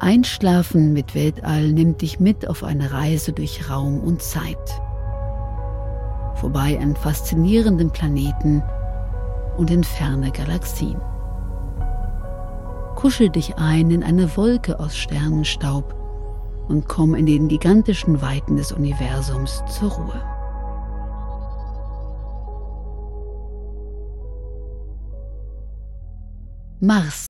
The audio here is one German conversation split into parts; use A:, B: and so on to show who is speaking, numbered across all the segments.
A: Einschlafen mit Weltall nimmt dich mit auf eine Reise durch Raum und Zeit. Vorbei an faszinierenden Planeten und in ferne Galaxien. Kuschel dich ein in eine Wolke aus Sternenstaub und komm in den gigantischen Weiten des Universums zur Ruhe. Mars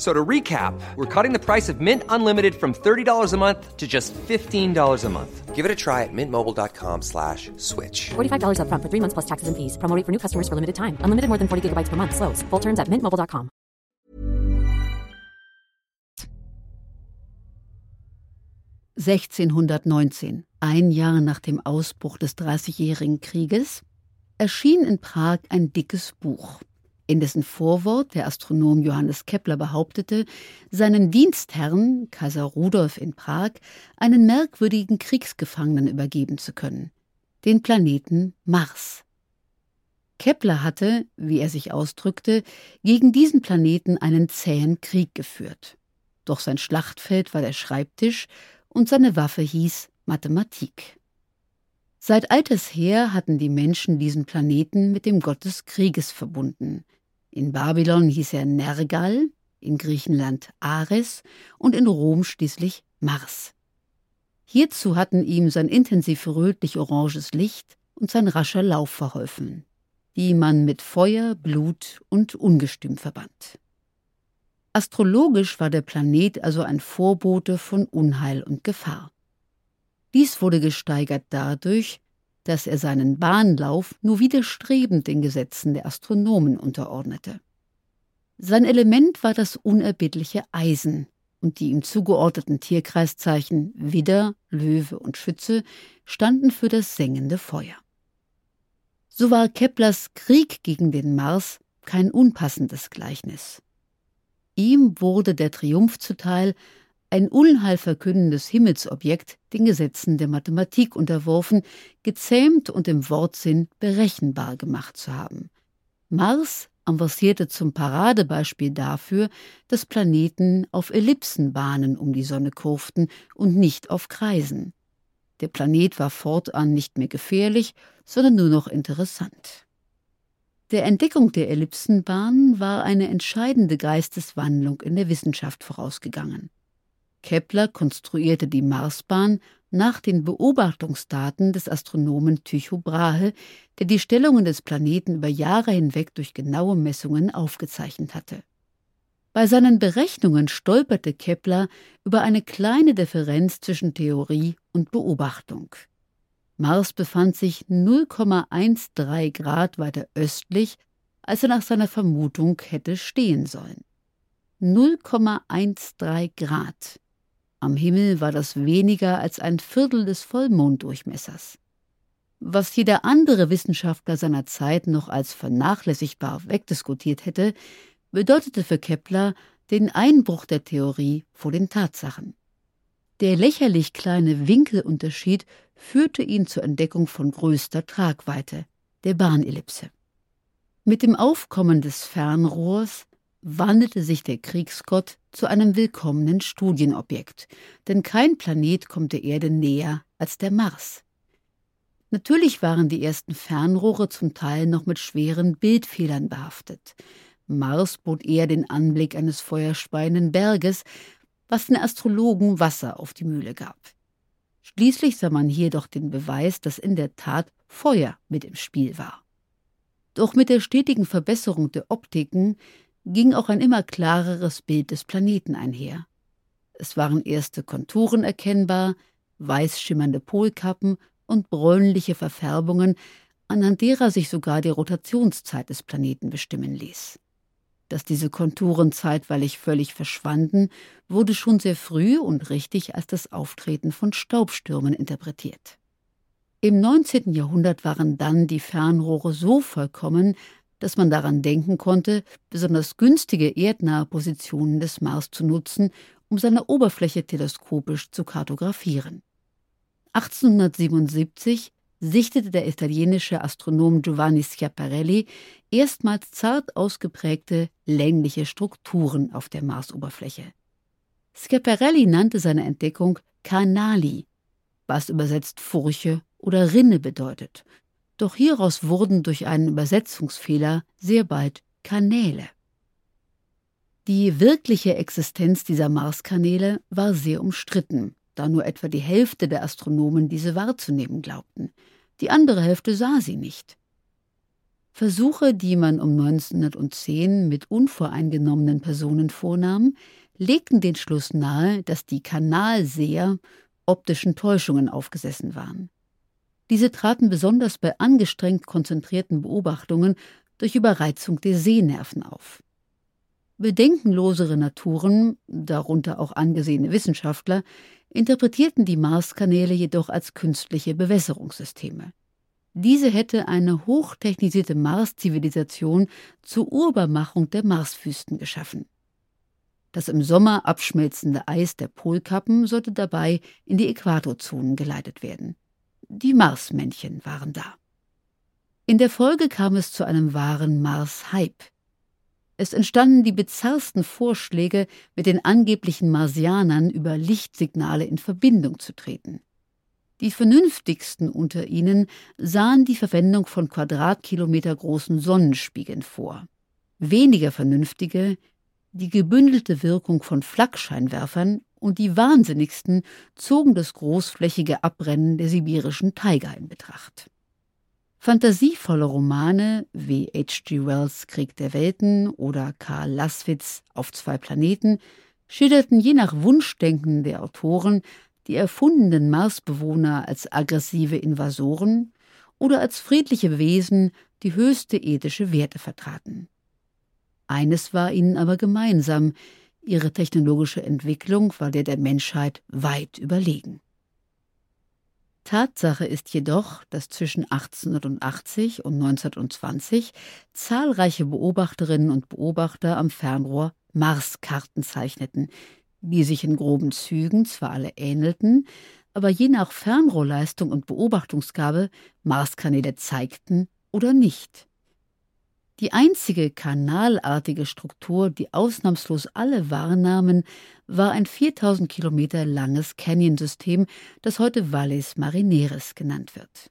B: So to recap, we're cutting the price of Mint Unlimited from $30 a month to just $15 a month. Give it a try at mintmobile.com slash switch.
C: $45 up front for three months plus taxes and fees. Promo for new customers for limited time. Unlimited more than 40 gigabytes per month. Slows. Full terms at mintmobile.com.
A: (1619), ein Jahr nach dem Ausbruch des Dreißigjährigen Krieges, erschien in Prag ein dickes Buch in dessen Vorwort der Astronom Johannes Kepler behauptete, seinen Dienstherrn, Kaiser Rudolf in Prag, einen merkwürdigen Kriegsgefangenen übergeben zu können, den Planeten Mars. Kepler hatte, wie er sich ausdrückte, gegen diesen Planeten einen zähen Krieg geführt. Doch sein Schlachtfeld war der Schreibtisch und seine Waffe hieß Mathematik. Seit alters her hatten die Menschen diesen Planeten mit dem Gott des Krieges verbunden, in Babylon hieß er Nergal, in Griechenland Ares und in Rom schließlich Mars. Hierzu hatten ihm sein intensiv rötlich-oranges Licht und sein rascher Lauf verholfen, die man mit Feuer, Blut und Ungestüm verband. Astrologisch war der Planet also ein Vorbote von Unheil und Gefahr. Dies wurde gesteigert dadurch, dass er seinen Bahnlauf nur widerstrebend den Gesetzen der Astronomen unterordnete. Sein Element war das unerbittliche Eisen, und die ihm zugeordneten Tierkreiszeichen Widder, Löwe und Schütze standen für das sengende Feuer. So war Keplers Krieg gegen den Mars kein unpassendes Gleichnis. Ihm wurde der Triumph zuteil, ein unheilverkündendes Himmelsobjekt den Gesetzen der Mathematik unterworfen, gezähmt und im Wortsinn berechenbar gemacht zu haben. Mars avancierte zum Paradebeispiel dafür, dass Planeten auf Ellipsenbahnen um die Sonne kurften und nicht auf Kreisen. Der Planet war fortan nicht mehr gefährlich, sondern nur noch interessant. Der Entdeckung der Ellipsenbahnen war eine entscheidende Geisteswandlung in der Wissenschaft vorausgegangen. Kepler konstruierte die Marsbahn nach den Beobachtungsdaten des Astronomen Tycho Brahe, der die Stellungen des Planeten über Jahre hinweg durch genaue Messungen aufgezeichnet hatte. Bei seinen Berechnungen stolperte Kepler über eine kleine Differenz zwischen Theorie und Beobachtung. Mars befand sich 0,13 Grad weiter östlich, als er nach seiner Vermutung hätte stehen sollen. 0,13 Grad. Am Himmel war das weniger als ein Viertel des Vollmonddurchmessers. Was jeder andere Wissenschaftler seiner Zeit noch als vernachlässigbar wegdiskutiert hätte, bedeutete für Kepler den Einbruch der Theorie vor den Tatsachen. Der lächerlich kleine Winkelunterschied führte ihn zur Entdeckung von größter Tragweite, der Bahnellipse. Mit dem Aufkommen des Fernrohrs wandelte sich der Kriegsgott zu einem willkommenen Studienobjekt, denn kein Planet kommt der Erde näher als der Mars. Natürlich waren die ersten Fernrohre zum Teil noch mit schweren Bildfehlern behaftet. Mars bot eher den Anblick eines feuerspeienden Berges, was den Astrologen Wasser auf die Mühle gab. Schließlich sah man hier doch den Beweis, dass in der Tat Feuer mit im Spiel war. Doch mit der stetigen Verbesserung der Optiken ging auch ein immer klareres Bild des Planeten einher. Es waren erste Konturen erkennbar, weiß schimmernde Polkappen und bräunliche Verfärbungen, anhand derer sich sogar die Rotationszeit des Planeten bestimmen ließ. Dass diese Konturen zeitweilig völlig verschwanden, wurde schon sehr früh und richtig als das Auftreten von Staubstürmen interpretiert. Im 19. Jahrhundert waren dann die Fernrohre so vollkommen, dass man daran denken konnte, besonders günstige erdnahe Positionen des Mars zu nutzen, um seine Oberfläche teleskopisch zu kartografieren. 1877 sichtete der italienische Astronom Giovanni Schiaparelli erstmals zart ausgeprägte längliche Strukturen auf der Marsoberfläche. Schiaparelli nannte seine Entdeckung Canali, was übersetzt Furche oder Rinne bedeutet. Doch hieraus wurden durch einen Übersetzungsfehler sehr bald Kanäle. Die wirkliche Existenz dieser Marskanäle war sehr umstritten da nur etwa die Hälfte der Astronomen diese wahrzunehmen glaubten. Die andere Hälfte sah sie nicht. Versuche, die man um 1910 mit unvoreingenommenen Personen vornahm, legten den Schluss nahe, dass die Kanalseher optischen Täuschungen aufgesessen waren. Diese traten besonders bei angestrengt konzentrierten Beobachtungen durch Überreizung der Sehnerven auf. Bedenkenlosere Naturen, darunter auch angesehene Wissenschaftler, interpretierten die Marskanäle jedoch als künstliche Bewässerungssysteme. Diese hätte eine hochtechnisierte Mars-Zivilisation zur Urbarmachung der Marswüsten geschaffen. Das im Sommer abschmelzende Eis der Polkappen sollte dabei in die Äquatorzonen geleitet werden. Die Marsmännchen waren da. In der Folge kam es zu einem wahren Mars-Hype. Es entstanden die bizarrsten Vorschläge, mit den angeblichen Marsianern über Lichtsignale in Verbindung zu treten. Die vernünftigsten unter ihnen sahen die Verwendung von Quadratkilometer großen Sonnenspiegeln vor. Weniger vernünftige die gebündelte Wirkung von Flakscheinwerfern und die wahnsinnigsten zogen das großflächige Abrennen der sibirischen Taiga in Betracht. Fantasievolle Romane wie H.G. Wells Krieg der Welten oder Karl Laswitz Auf zwei Planeten schilderten je nach Wunschdenken der Autoren die erfundenen Marsbewohner als aggressive Invasoren oder als friedliche Wesen, die höchste ethische Werte vertraten. Eines war ihnen aber gemeinsam, ihre technologische Entwicklung war der der Menschheit weit überlegen. Tatsache ist jedoch, dass zwischen 1880 und 1920 zahlreiche Beobachterinnen und Beobachter am Fernrohr Marskarten zeichneten, die sich in groben Zügen zwar alle ähnelten, aber je nach Fernrohrleistung und Beobachtungsgabe Marskanäle zeigten oder nicht. Die einzige kanalartige Struktur, die ausnahmslos alle wahrnahmen, war ein 4000 Kilometer langes Canyonsystem, das heute Valles Marineres genannt wird.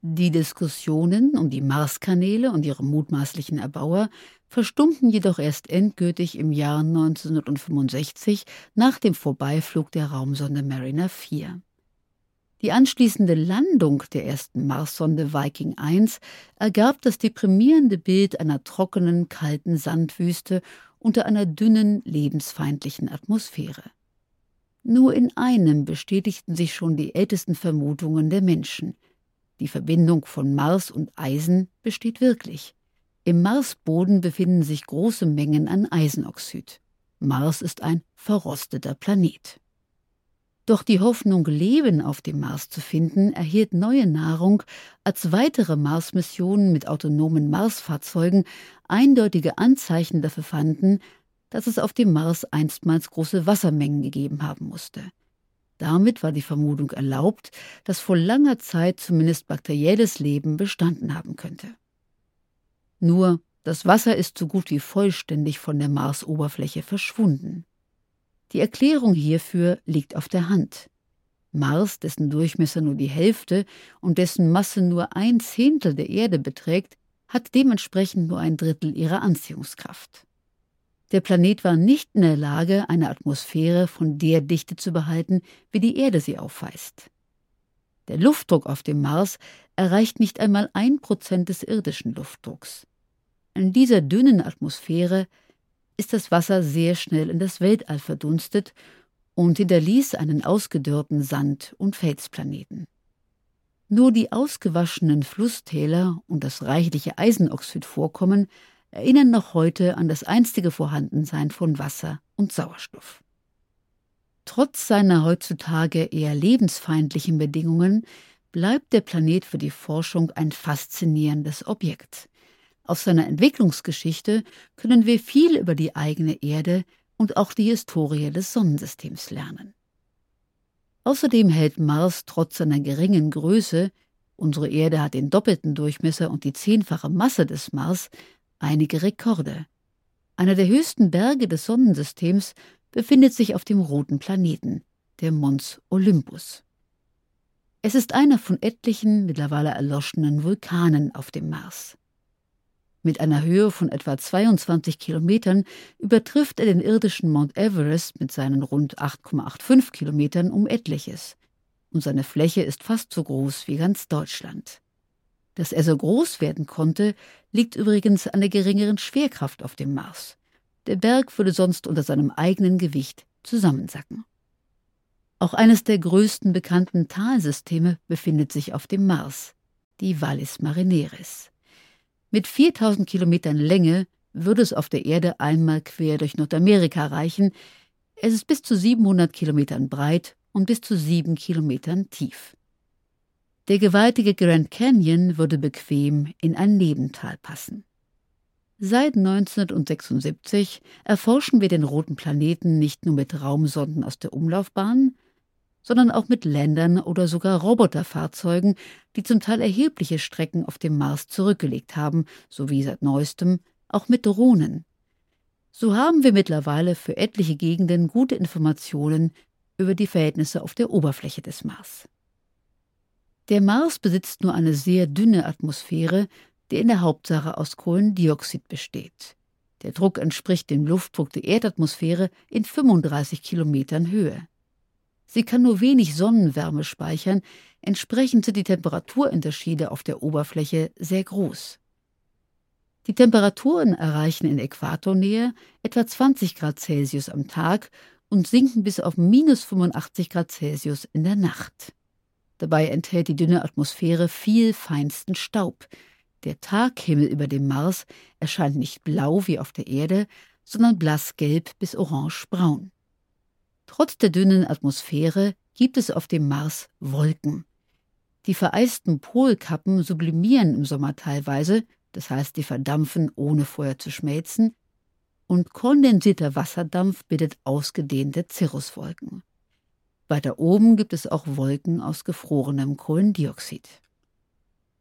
A: Die Diskussionen um die Marskanäle und ihre mutmaßlichen Erbauer verstummten jedoch erst endgültig im Jahr 1965 nach dem Vorbeiflug der Raumsonde Mariner 4. Die anschließende Landung der ersten Marssonde Viking 1 ergab das deprimierende Bild einer trockenen, kalten Sandwüste unter einer dünnen, lebensfeindlichen Atmosphäre. Nur in einem bestätigten sich schon die ältesten Vermutungen der Menschen. Die Verbindung von Mars und Eisen besteht wirklich. Im Marsboden befinden sich große Mengen an Eisenoxid. Mars ist ein verrosteter Planet. Doch die Hoffnung, Leben auf dem Mars zu finden, erhielt neue Nahrung, als weitere Mars-Missionen mit autonomen Marsfahrzeugen eindeutige Anzeichen dafür fanden, dass es auf dem Mars einstmals große Wassermengen gegeben haben musste. Damit war die Vermutung erlaubt, dass vor langer Zeit zumindest bakterielles Leben bestanden haben könnte. Nur das Wasser ist so gut wie vollständig von der Marsoberfläche verschwunden. Die Erklärung hierfür liegt auf der Hand. Mars, dessen Durchmesser nur die Hälfte und dessen Masse nur ein Zehntel der Erde beträgt, hat dementsprechend nur ein Drittel ihrer Anziehungskraft. Der Planet war nicht in der Lage, eine Atmosphäre von der Dichte zu behalten, wie die Erde sie aufweist. Der Luftdruck auf dem Mars erreicht nicht einmal ein Prozent des irdischen Luftdrucks. In dieser dünnen Atmosphäre ist das Wasser sehr schnell in das Weltall verdunstet und hinterließ einen ausgedörrten Sand- und Felsplaneten. Nur die ausgewaschenen Flusstäler und das reichliche Eisenoxidvorkommen erinnern noch heute an das einstige Vorhandensein von Wasser und Sauerstoff. Trotz seiner heutzutage eher lebensfeindlichen Bedingungen bleibt der Planet für die Forschung ein faszinierendes Objekt. Aus seiner Entwicklungsgeschichte können wir viel über die eigene Erde und auch die Historie des Sonnensystems lernen. Außerdem hält Mars trotz seiner geringen Größe, unsere Erde hat den doppelten Durchmesser und die zehnfache Masse des Mars, einige Rekorde. Einer der höchsten Berge des Sonnensystems befindet sich auf dem roten Planeten, der Mons Olympus. Es ist einer von etlichen mittlerweile erloschenen Vulkanen auf dem Mars. Mit einer Höhe von etwa 22 Kilometern übertrifft er den irdischen Mount Everest mit seinen rund 8,85 Kilometern um etliches. Und seine Fläche ist fast so groß wie ganz Deutschland. Dass er so groß werden konnte, liegt übrigens an der geringeren Schwerkraft auf dem Mars. Der Berg würde sonst unter seinem eigenen Gewicht zusammensacken. Auch eines der größten bekannten Talsysteme befindet sich auf dem Mars, die Vallis Marineris. Mit 4000 Kilometern Länge würde es auf der Erde einmal quer durch Nordamerika reichen. Es ist bis zu 700 Kilometern breit und bis zu sieben Kilometern tief. Der gewaltige Grand Canyon würde bequem in ein Nebental passen. Seit 1976 erforschen wir den roten Planeten nicht nur mit Raumsonden aus der Umlaufbahn, sondern auch mit Ländern oder sogar Roboterfahrzeugen, die zum Teil erhebliche Strecken auf dem Mars zurückgelegt haben, sowie seit neuestem auch mit Drohnen. So haben wir mittlerweile für etliche Gegenden gute Informationen über die Verhältnisse auf der Oberfläche des Mars. Der Mars besitzt nur eine sehr dünne Atmosphäre, die in der Hauptsache aus Kohlendioxid besteht. Der Druck entspricht dem Luftdruck der Erdatmosphäre in 35 Kilometern Höhe. Sie kann nur wenig Sonnenwärme speichern, entsprechend sind die Temperaturunterschiede auf der Oberfläche sehr groß. Die Temperaturen erreichen in Äquatornähe etwa 20 Grad Celsius am Tag und sinken bis auf minus 85 Grad Celsius in der Nacht. Dabei enthält die dünne Atmosphäre viel feinsten Staub. Der Taghimmel über dem Mars erscheint nicht blau wie auf der Erde, sondern blassgelb bis orangebraun. Trotz der dünnen Atmosphäre gibt es auf dem Mars Wolken. Die vereisten Polkappen sublimieren im Sommer teilweise, das heißt, die verdampfen ohne vorher zu schmelzen, und kondensierter Wasserdampf bildet ausgedehnte Cirruswolken. Weiter oben gibt es auch Wolken aus gefrorenem Kohlendioxid.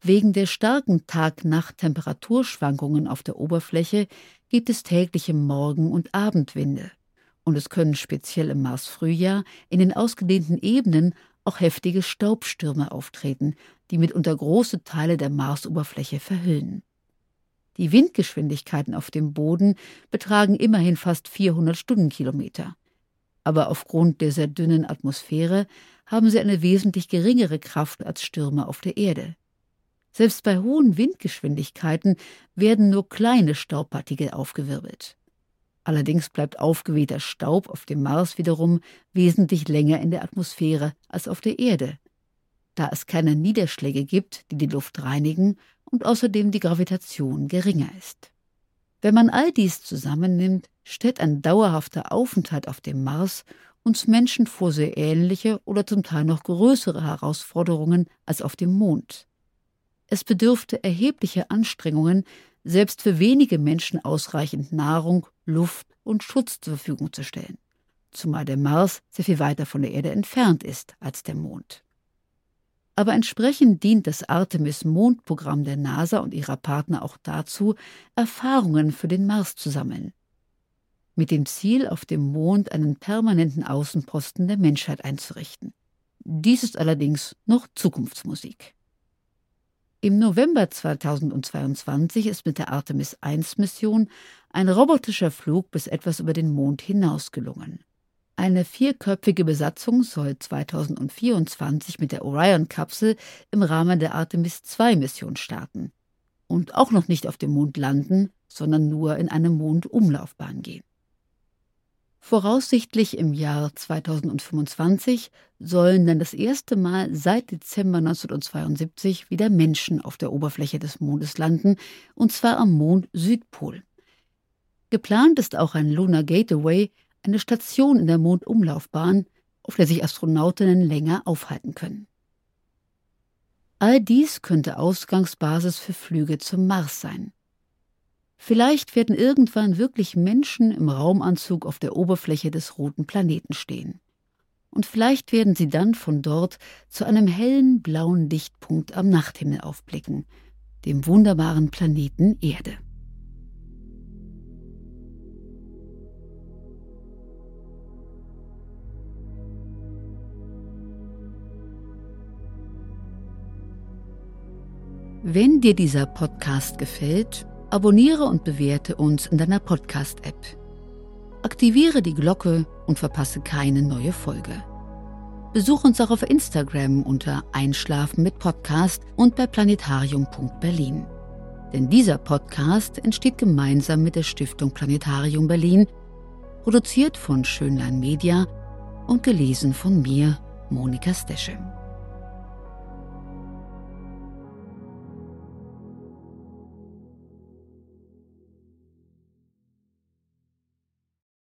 A: Wegen der starken Tag-Nacht-Temperaturschwankungen auf der Oberfläche gibt es tägliche Morgen- und Abendwinde und es können speziell im Mars-Frühjahr in den ausgedehnten Ebenen auch heftige Staubstürme auftreten, die mitunter große Teile der Marsoberfläche verhüllen. Die Windgeschwindigkeiten auf dem Boden betragen immerhin fast 400 Stundenkilometer. Aber aufgrund der sehr dünnen Atmosphäre haben sie eine wesentlich geringere Kraft als Stürme auf der Erde. Selbst bei hohen Windgeschwindigkeiten werden nur kleine Staubpartikel aufgewirbelt. Allerdings bleibt aufgewehter Staub auf dem Mars wiederum wesentlich länger in der Atmosphäre als auf der Erde, da es keine Niederschläge gibt, die die Luft reinigen und außerdem die Gravitation geringer ist. Wenn man all dies zusammennimmt, stellt ein dauerhafter Aufenthalt auf dem Mars uns Menschen vor sehr ähnliche oder zum Teil noch größere Herausforderungen als auf dem Mond. Es bedürfte erheblicher Anstrengungen, selbst für wenige Menschen ausreichend Nahrung, Luft und Schutz zur Verfügung zu stellen, zumal der Mars sehr viel weiter von der Erde entfernt ist als der Mond. Aber entsprechend dient das Artemis-Mondprogramm der NASA und ihrer Partner auch dazu, Erfahrungen für den Mars zu sammeln. Mit dem Ziel, auf dem Mond einen permanenten Außenposten der Menschheit einzurichten. Dies ist allerdings noch Zukunftsmusik. Im November 2022 ist mit der Artemis 1 Mission ein robotischer Flug bis etwas über den Mond hinaus gelungen. Eine vierköpfige Besatzung soll 2024 mit der Orion-Kapsel im Rahmen der Artemis 2 Mission starten und auch noch nicht auf dem Mond landen, sondern nur in eine Mondumlaufbahn gehen. Voraussichtlich im Jahr 2025 sollen dann das erste Mal seit Dezember 1972 wieder Menschen auf der Oberfläche des Mondes landen, und zwar am Mond Südpol. Geplant ist auch ein Lunar Gateway, eine Station in der Mondumlaufbahn, auf der sich Astronautinnen länger aufhalten können. All dies könnte Ausgangsbasis für Flüge zum Mars sein. Vielleicht werden irgendwann wirklich Menschen im Raumanzug auf der Oberfläche des roten Planeten stehen. Und vielleicht werden sie dann von dort zu einem hellen blauen Lichtpunkt am Nachthimmel aufblicken, dem wunderbaren Planeten Erde. Wenn dir dieser Podcast gefällt, abonniere und bewerte uns in deiner Podcast-App. Aktiviere die Glocke und verpasse keine neue Folge. Besuch uns auch auf Instagram unter Einschlafen mit Podcast und bei planetarium.berlin. Denn dieser Podcast entsteht gemeinsam mit der Stiftung Planetarium Berlin, produziert von Schönlein Media und gelesen von mir, Monika Steschem.